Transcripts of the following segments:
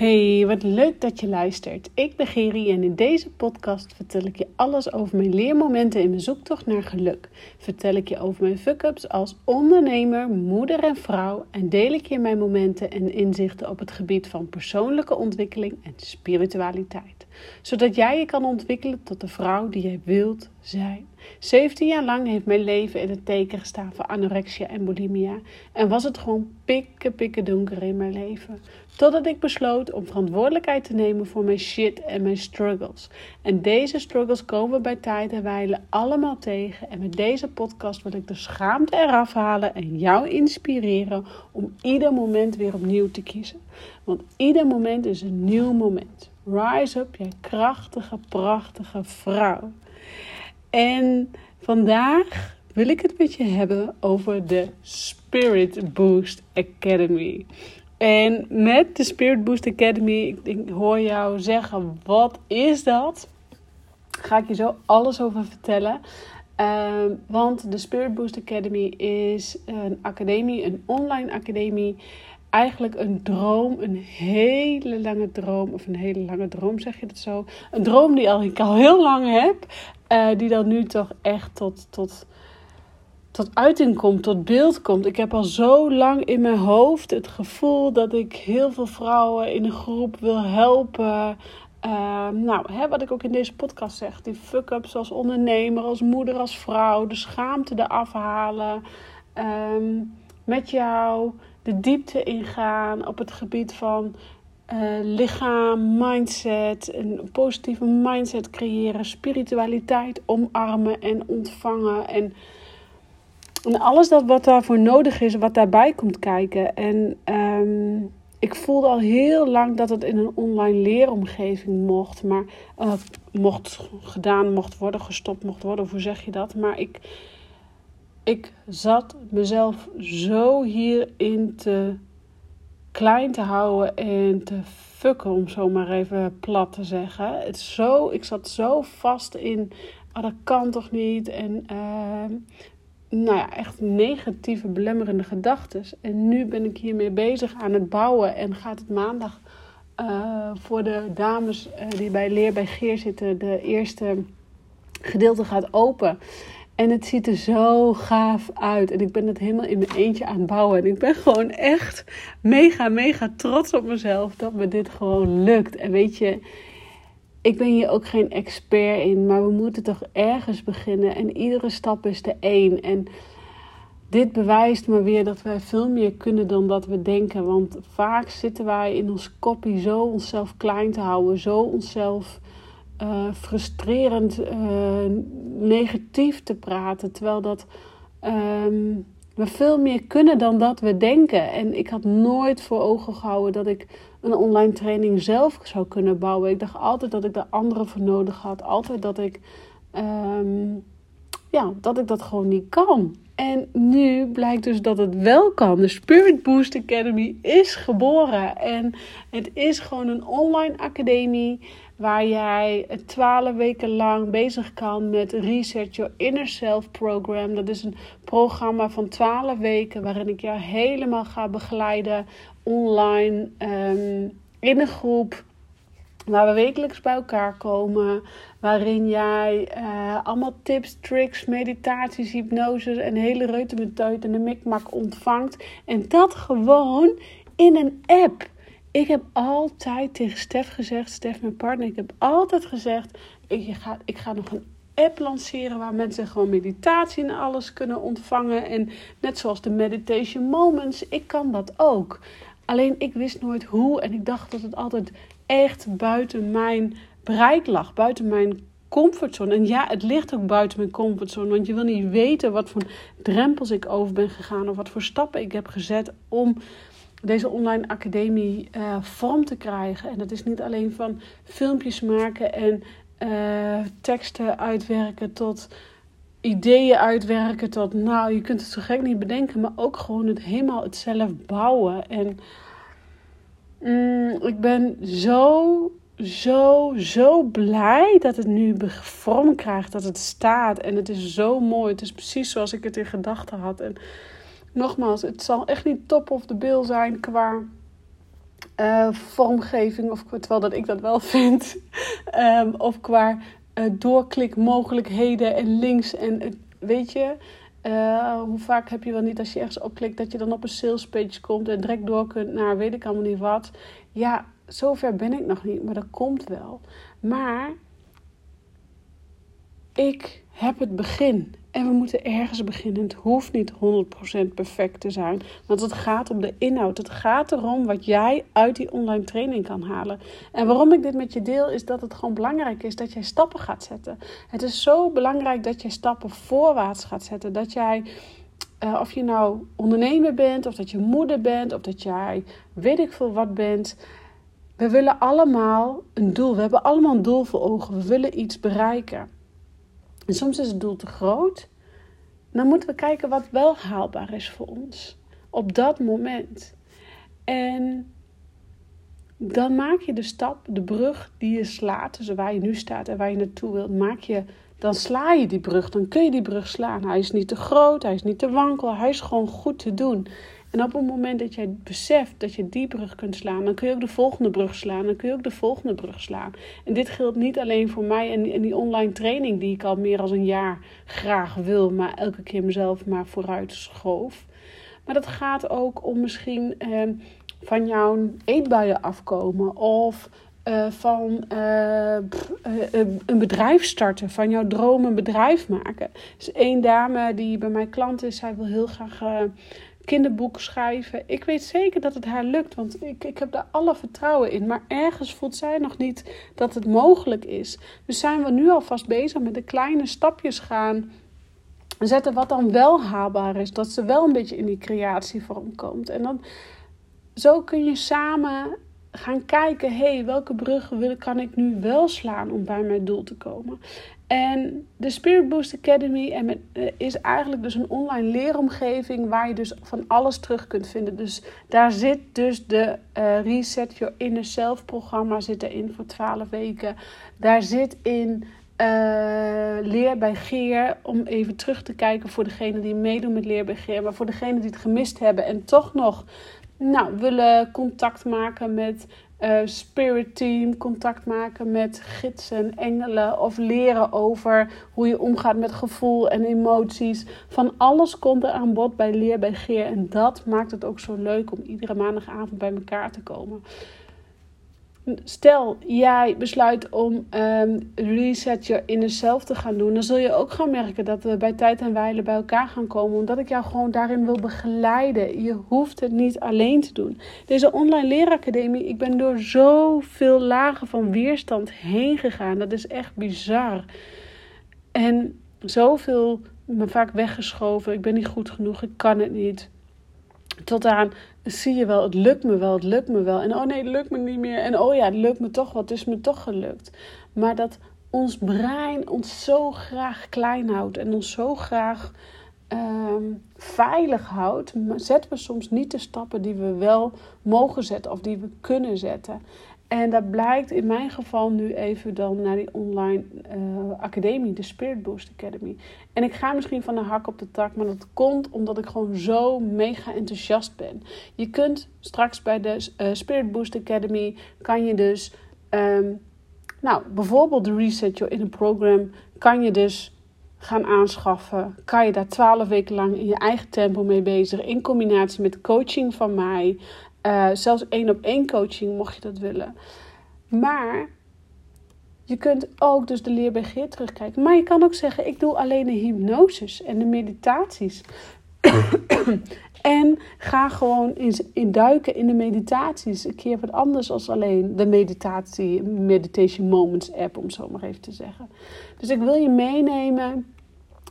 Hey, wat leuk dat je luistert. Ik ben Geri en in deze podcast vertel ik je alles over mijn leermomenten in mijn zoektocht naar geluk. Vertel ik je over mijn fuck-ups als ondernemer, moeder en vrouw en deel ik je mijn momenten en inzichten op het gebied van persoonlijke ontwikkeling en spiritualiteit. Zodat jij je kan ontwikkelen tot de vrouw die jij wilt zijn. 17 jaar lang heeft mijn leven in het teken gestaan van anorexia en bulimia. En was het gewoon pikke, pikke donker in mijn leven. Totdat ik besloot om verantwoordelijkheid te nemen voor mijn shit en mijn struggles. En deze struggles komen bij tijd en wijle allemaal tegen. En met deze podcast wil ik de schaamte eraf halen en jou inspireren om ieder moment weer opnieuw te kiezen. Want ieder moment is een nieuw moment. Rise up, jij krachtige, prachtige vrouw. En vandaag wil ik het met je hebben over de Spirit Boost Academy. En met de Spirit Boost Academy, ik, hoor jou zeggen, wat is dat? Ga ik je zo alles over vertellen. Uh, want de Spirit Boost Academy is een academie, een online academie. Eigenlijk een droom, een hele lange droom. Of een hele lange droom, zeg je dat zo? Een droom die ik al heel lang heb. Uh, die dan nu toch echt tot, tot tot uiting komt, tot beeld komt. Ik heb al zo lang in mijn hoofd het gevoel dat ik heel veel vrouwen in een groep wil helpen. Uh, nou, hè, wat ik ook in deze podcast zeg, die fuck-ups als ondernemer, als moeder, als vrouw, de schaamte eraf halen. Um, met jou de diepte ingaan op het gebied van uh, lichaam, mindset, een positieve mindset creëren, spiritualiteit omarmen en ontvangen. En en alles dat wat daarvoor nodig is, wat daarbij komt kijken. En um, ik voelde al heel lang dat het in een online leeromgeving mocht. Maar uh, mocht gedaan, mocht worden, gestopt mocht worden. Hoe zeg je dat? Maar ik, ik zat mezelf zo hierin te klein te houden en te fucken, om zo maar even plat te zeggen. Het zo, ik zat zo vast in, oh, dat kan toch niet? En uh, nou ja, echt negatieve, belemmerende gedachten. En nu ben ik hiermee bezig aan het bouwen en gaat het maandag uh, voor de dames uh, die bij Leer bij Geer zitten, de eerste gedeelte gaat open. En het ziet er zo gaaf uit. En ik ben het helemaal in mijn eentje aan het bouwen. En ik ben gewoon echt mega, mega trots op mezelf dat me dit gewoon lukt. En weet je, ik ben hier ook geen expert in, maar we moeten toch ergens beginnen. En iedere stap is de één. En dit bewijst maar weer dat wij veel meer kunnen dan dat we denken. Want vaak zitten wij in ons kopie zo onszelf klein te houden, zo onszelf uh, frustrerend uh, negatief te praten. Terwijl dat. Um, we veel meer kunnen dan dat we denken. En ik had nooit voor ogen gehouden dat ik een online training zelf zou kunnen bouwen. Ik dacht altijd dat ik daar anderen voor nodig had. Altijd dat ik, um, ja, dat ik dat gewoon niet kan. En nu blijkt dus dat het wel kan. De Spirit Boost Academy is geboren. En het is gewoon een online academie waar jij twaalf weken lang bezig kan met Reset Your Inner Self Program. Dat is een programma van twaalf weken waarin ik jou helemaal ga begeleiden online um, in een groep. Waar we wekelijks bij elkaar komen. Waarin jij uh, allemaal tips, tricks, meditaties, hypnoses en hele reutemeteut en de mikmak ontvangt. En dat gewoon in een app. Ik heb altijd tegen Stef gezegd, Stef mijn partner, ik heb altijd gezegd, ik ga, ik ga nog een app lanceren waar mensen gewoon meditatie en alles kunnen ontvangen. En net zoals de Meditation Moments, ik kan dat ook. Alleen ik wist nooit hoe en ik dacht dat het altijd echt buiten mijn bereik lag, buiten mijn comfortzone. En ja, het ligt ook buiten mijn comfortzone, want je wil niet weten wat voor drempels ik over ben gegaan of wat voor stappen ik heb gezet om deze online academie uh, vorm te krijgen. En dat is niet alleen van filmpjes maken en uh, teksten uitwerken tot ideeën uitwerken tot, nou, je kunt het zo gek niet bedenken, maar ook gewoon het helemaal het zelf bouwen. En mm, ik ben zo, zo, zo blij dat het nu vorm krijgt, dat het staat. En het is zo mooi. Het is precies zoals ik het in gedachten had. En nogmaals, het zal echt niet top of de bill zijn qua uh, vormgeving, of terwijl dat ik dat wel vind, um, of qua uh, doorklikmogelijkheden en links en weet je, hoe vaak heb je wel niet als je ergens opklikt dat je dan op een salespage komt en direct door kunt naar weet ik allemaal niet wat. Ja, zover ben ik nog niet, maar dat komt wel. Maar ik heb het begin. En we moeten ergens beginnen. Het hoeft niet 100% perfect te zijn. Want het gaat om de inhoud. Het gaat erom wat jij uit die online training kan halen. En waarom ik dit met je deel, is dat het gewoon belangrijk is dat jij stappen gaat zetten. Het is zo belangrijk dat jij stappen voorwaarts gaat zetten. Dat jij. Uh, of je nou ondernemer bent, of dat je moeder bent, of dat jij weet ik veel wat bent. We willen allemaal een doel. We hebben allemaal een doel voor ogen. We willen iets bereiken. En soms is het doel te groot. Dan moeten we kijken wat wel haalbaar is voor ons. Op dat moment. En dan maak je de stap, de brug die je slaat, tussen waar je nu staat en waar je naartoe wilt, maak je, dan sla je die brug. Dan kun je die brug slaan. Hij is niet te groot, hij is niet te wankel, hij is gewoon goed te doen. En op het moment dat jij beseft dat je die brug kunt slaan, dan kun je ook de volgende brug slaan. Dan kun je ook de volgende brug slaan. En dit geldt niet alleen voor mij en, die, online training die ik al meer dan een jaar graag wil, maar elke keer mezelf maar vooruit schoof. Maar dat gaat ook om misschien eh, van jouw eetbuien afkomen of uh, van uh, een bedrijf starten, van jouw droom een bedrijf maken. Dus één dame die bij mijn klant is, zij wil heel graag kinderboek schrijven. Ik weet zeker dat het haar lukt, want ik, ik heb daar alle vertrouwen in. Maar ergens voelt zij nog niet dat het mogelijk is. Dus zijn we nu alvast bezig met de kleine stapjes gaan zetten wat dan wel haalbaar is. Dat ze wel een beetje in die creatievorm komt. En dan zo kun je samen gaan kijken, hey, welke bruggen kan ik nu wel slaan om bij mijn doel te komen? En de Spirit Boost Academy en uh, is eigenlijk dus een online leeromgeving waar je dus van alles terug kunt vinden. Dus daar zit dus de uh, Reset Your Inner Self programma zit erin voor 12 weken. Daar zit in uh, Leer bij Geer, om even terug te kijken voor degene die meedoen met Leer bij Geer. Maar voor degene die het gemist hebben en toch nog nou, willen contact maken met uh, spirit team, contact maken met gidsen, engelen of leren over hoe je omgaat met gevoel en emoties. Van alles komt er aan bod bij Leer bij Geer en dat maakt het ook zo leuk om iedere maandagavond bij elkaar te komen. Stel, jij besluit om um, Reset Your Inner Self te gaan doen. Dan zul je ook gaan merken dat we bij tijd en wijle bij elkaar gaan komen. Omdat ik jou gewoon daarin wil begeleiden. Je hoeft het niet alleen te doen. Deze online leeracademie, ik ben door zoveel lagen van weerstand heen gegaan. Dat is echt bizar. En zoveel me vaak weggeschoven. Ik ben niet goed genoeg, ik kan het niet. Tot aan, zie je wel, het lukt me wel, het lukt me wel. En oh nee, het lukt me niet meer. En oh ja, het lukt me toch wel, het is me toch gelukt. Maar dat ons brein ons zo graag klein houdt en ons zo graag ehm, veilig houdt, zetten we soms niet de stappen die we wel mogen zetten of die we kunnen zetten. En dat blijkt in mijn geval nu even dan naar die online uh, academie, de Spirit Boost Academy. En ik ga misschien van de hak op de tak, maar dat komt omdat ik gewoon zo mega enthousiast ben. Je kunt straks bij de uh, Spirit Boost Academy, kan je dus, um, nou bijvoorbeeld de Reset Your Inner Program, kan je dus gaan aanschaffen. Kan je daar twaalf weken lang in je eigen tempo mee bezig, in combinatie met coaching van mij. Uh, zelfs één op één coaching mocht je dat willen. Maar je kunt ook dus de leer bij Geert terugkijken. Maar je kan ook zeggen, ik doe alleen de hypnoses en de meditaties. en ga gewoon in, duiken in de meditaties. Een keer wat anders als alleen de meditatie, Meditation Moments app, om zo maar even te zeggen. Dus ik wil je meenemen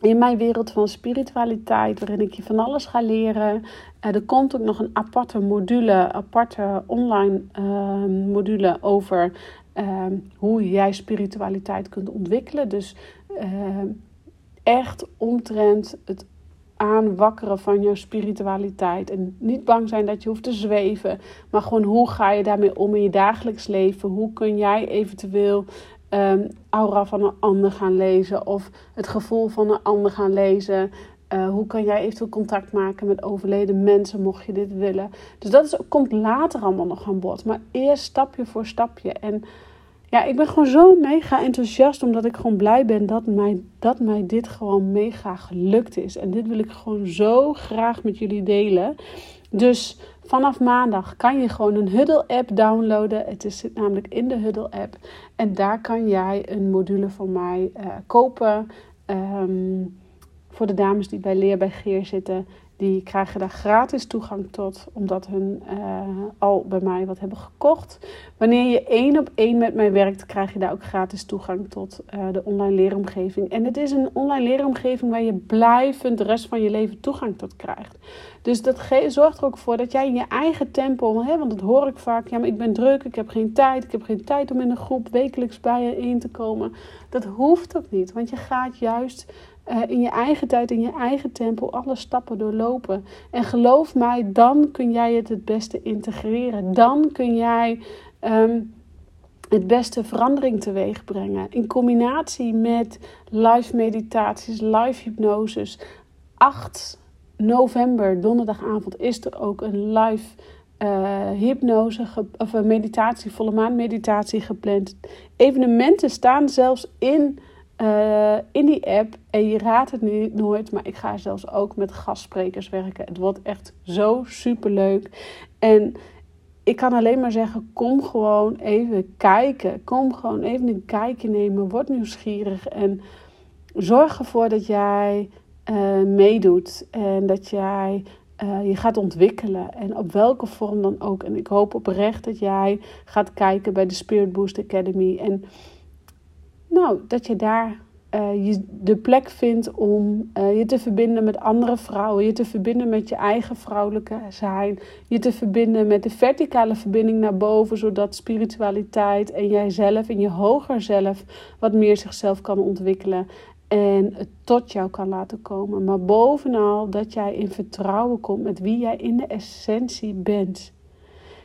in mijn wereld van spiritualiteit, waarin ik je van alles ga leren. Uh, er komt ook nog een aparte module, aparte online uh, module over uh, hoe jij spiritualiteit kunt ontwikkelen. Dus ehm, echt omtrent het aanwakkeren van jouw spiritualiteit. En niet bang zijn dat je hoeft te zweven, maar gewoon hoe ga je daarmee om in je dagelijks leven? Hoe kun jij eventueel um, aura van een ander gaan lezen of het gevoel van een ander gaan lezen. Uh, hoe kan jij eventueel contact maken met overleden mensen, mocht je dit willen? Dus dat is, komt later allemaal nog aan bod. Maar eerst stapje voor stapje. En ja, ik ben gewoon zo mega enthousiast, omdat ik gewoon blij ben dat mij, dat mij dit gewoon mega gelukt is. En dit wil ik gewoon zo graag met jullie delen. Dus vanaf maandag kan je gewoon een Huddle-app downloaden. Het zit namelijk in de Huddle-app. En daar kan jij een module van mij uh, kopen. Um, voor de dames die bij Leer bij Geer zitten, die krijgen daar gratis toegang tot, omdat hun uh, al bij mij wat hebben gekocht. Wanneer je één op één met mij werkt, krijg je daar ook gratis toegang tot uh, de online leeromgeving. En het is een online leeromgeving waar je blijvend de rest van je leven toegang tot krijgt. Dus dat zorgt er ook voor dat jij in je eigen tempo, hè, want dat hoor ik vaak, ja, maar ik ben druk, ik heb geen tijd, ik heb geen tijd om in een groep wekelijks bij je in te komen. Dat hoeft ook niet, want je gaat juist uh, in je eigen tijd, in je eigen tempo, alle stappen doorlopen. En geloof mij, dan kun jij het het beste integreren. Dan kun jij um, het beste verandering teweeg brengen. In combinatie met live meditaties, live hypnoses. 8 november, donderdagavond, is er ook een live uh, hypnose of een meditatie, volle maan meditatie gepland. Evenementen staan zelfs in uh, in die app. En je raadt het nu nooit, maar ik ga zelfs ook met gastsprekers werken. Het wordt echt zo super leuk. En ik kan alleen maar zeggen: kom gewoon even kijken. Kom gewoon even een kijkje nemen. Word nieuwsgierig. En zorg ervoor dat jij uh, meedoet. En dat jij uh, je gaat ontwikkelen. En op welke vorm dan ook. En ik hoop oprecht dat jij gaat kijken bij de Spirit Boost Academy. En nou, dat je daar uh, je de plek vindt om uh, je te verbinden met andere vrouwen, je te verbinden met je eigen vrouwelijke zijn, je te verbinden met de verticale verbinding naar boven, zodat spiritualiteit en jijzelf en je hoger zelf wat meer zichzelf kan ontwikkelen en het tot jou kan laten komen. Maar bovenal dat jij in vertrouwen komt met wie jij in de essentie bent.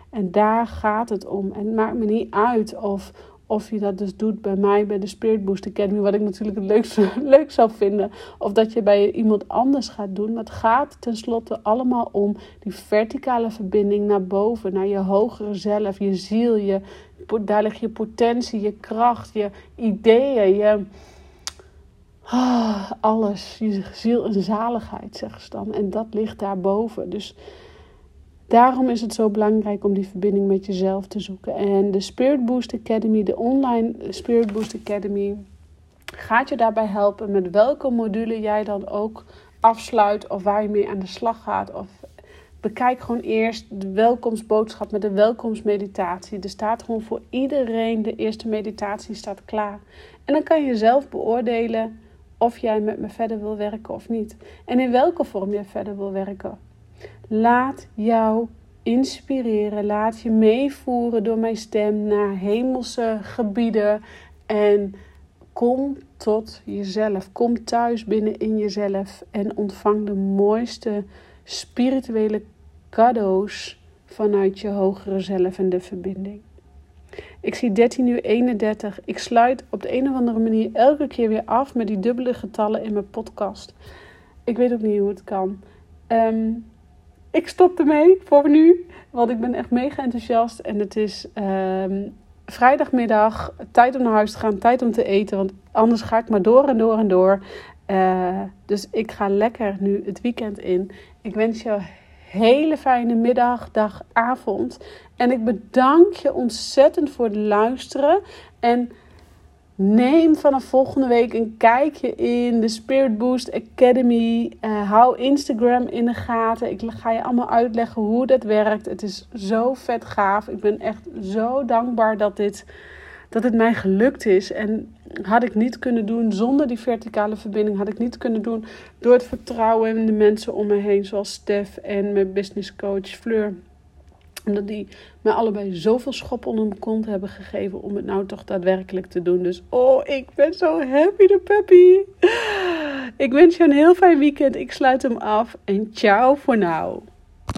En daar gaat het om. En het maakt me niet uit of of je dat dus doet bij mij, bij de Spirit Boost Academy, wat ik natuurlijk het leukste, leuk zou vinden. Of dat je bij iemand anders gaat doen. Maar het gaat tenslotte allemaal om die verticale verbinding naar boven, naar je hogere zelf, je ziel. Je, daar ligt je potentie, je kracht, je ideeën, je. Ah, alles, je ziel en zaligheid, zeggen ze dan. En dat ligt daarboven. Dus Daarom is het zo belangrijk om die verbinding met jezelf te zoeken. En de Spirit Boost Academy, de online Spirit Boost Academy, gaat je daarbij helpen met welke module jij dan ook afsluit of waar je mee aan de slag gaat. Of bekijk gewoon eerst de welkomstboodschap met de welkomstmeditatie. Er staat gewoon voor iedereen, de eerste meditatie staat klaar. En dan kan je zelf beoordelen of jij met me verder wil werken of niet. En in welke vorm jij verder wil werken. Laat jou inspireren. Laat je meevoeren door mijn stem naar hemelse gebieden. En kom tot jezelf. Kom thuis binnen in jezelf. En ontvang de mooiste spirituele cadeaus vanuit je hogere zelf en de verbinding. Ik zie 13 uur 31. Ik sluit op de een of andere manier elke keer weer af met die dubbele getallen in mijn podcast. Ik weet ook niet hoe het kan. Um, ik stop ermee voor nu. Want ik ben echt mega enthousiast. En het is ehm, vrijdagmiddag. Tijd om naar huis te gaan. Tijd om te eten. Want anders ga ik maar door en door en door. Uh, dus ik ga lekker nu het weekend in. Ik wens je hele fijne middag, dag, avond. En ik bedank je ontzettend voor het luisteren. En Neem vanaf volgende week een kijkje in de Spirit Boost Academy. Uh, hou Instagram in de gaten. Ik ga je allemaal uitleggen hoe dat werkt. Het is zo vet gaaf. Ik ben echt zo dankbaar dat dit dat het mij gelukt is. En had ik niet kunnen doen zonder die verticale verbinding. Had ik niet kunnen doen door het vertrouwen in de mensen om me heen. Zoals Stef en mijn business coach Fleur omdat die mij allebei zoveel schop onder mijn kont hebben gegeven om het nou toch daadwerkelijk te doen. Dus oh, ik ben zo happy de puppy. Ik wens je een heel fijn weekend. Ik sluit hem af en ciao voor nu.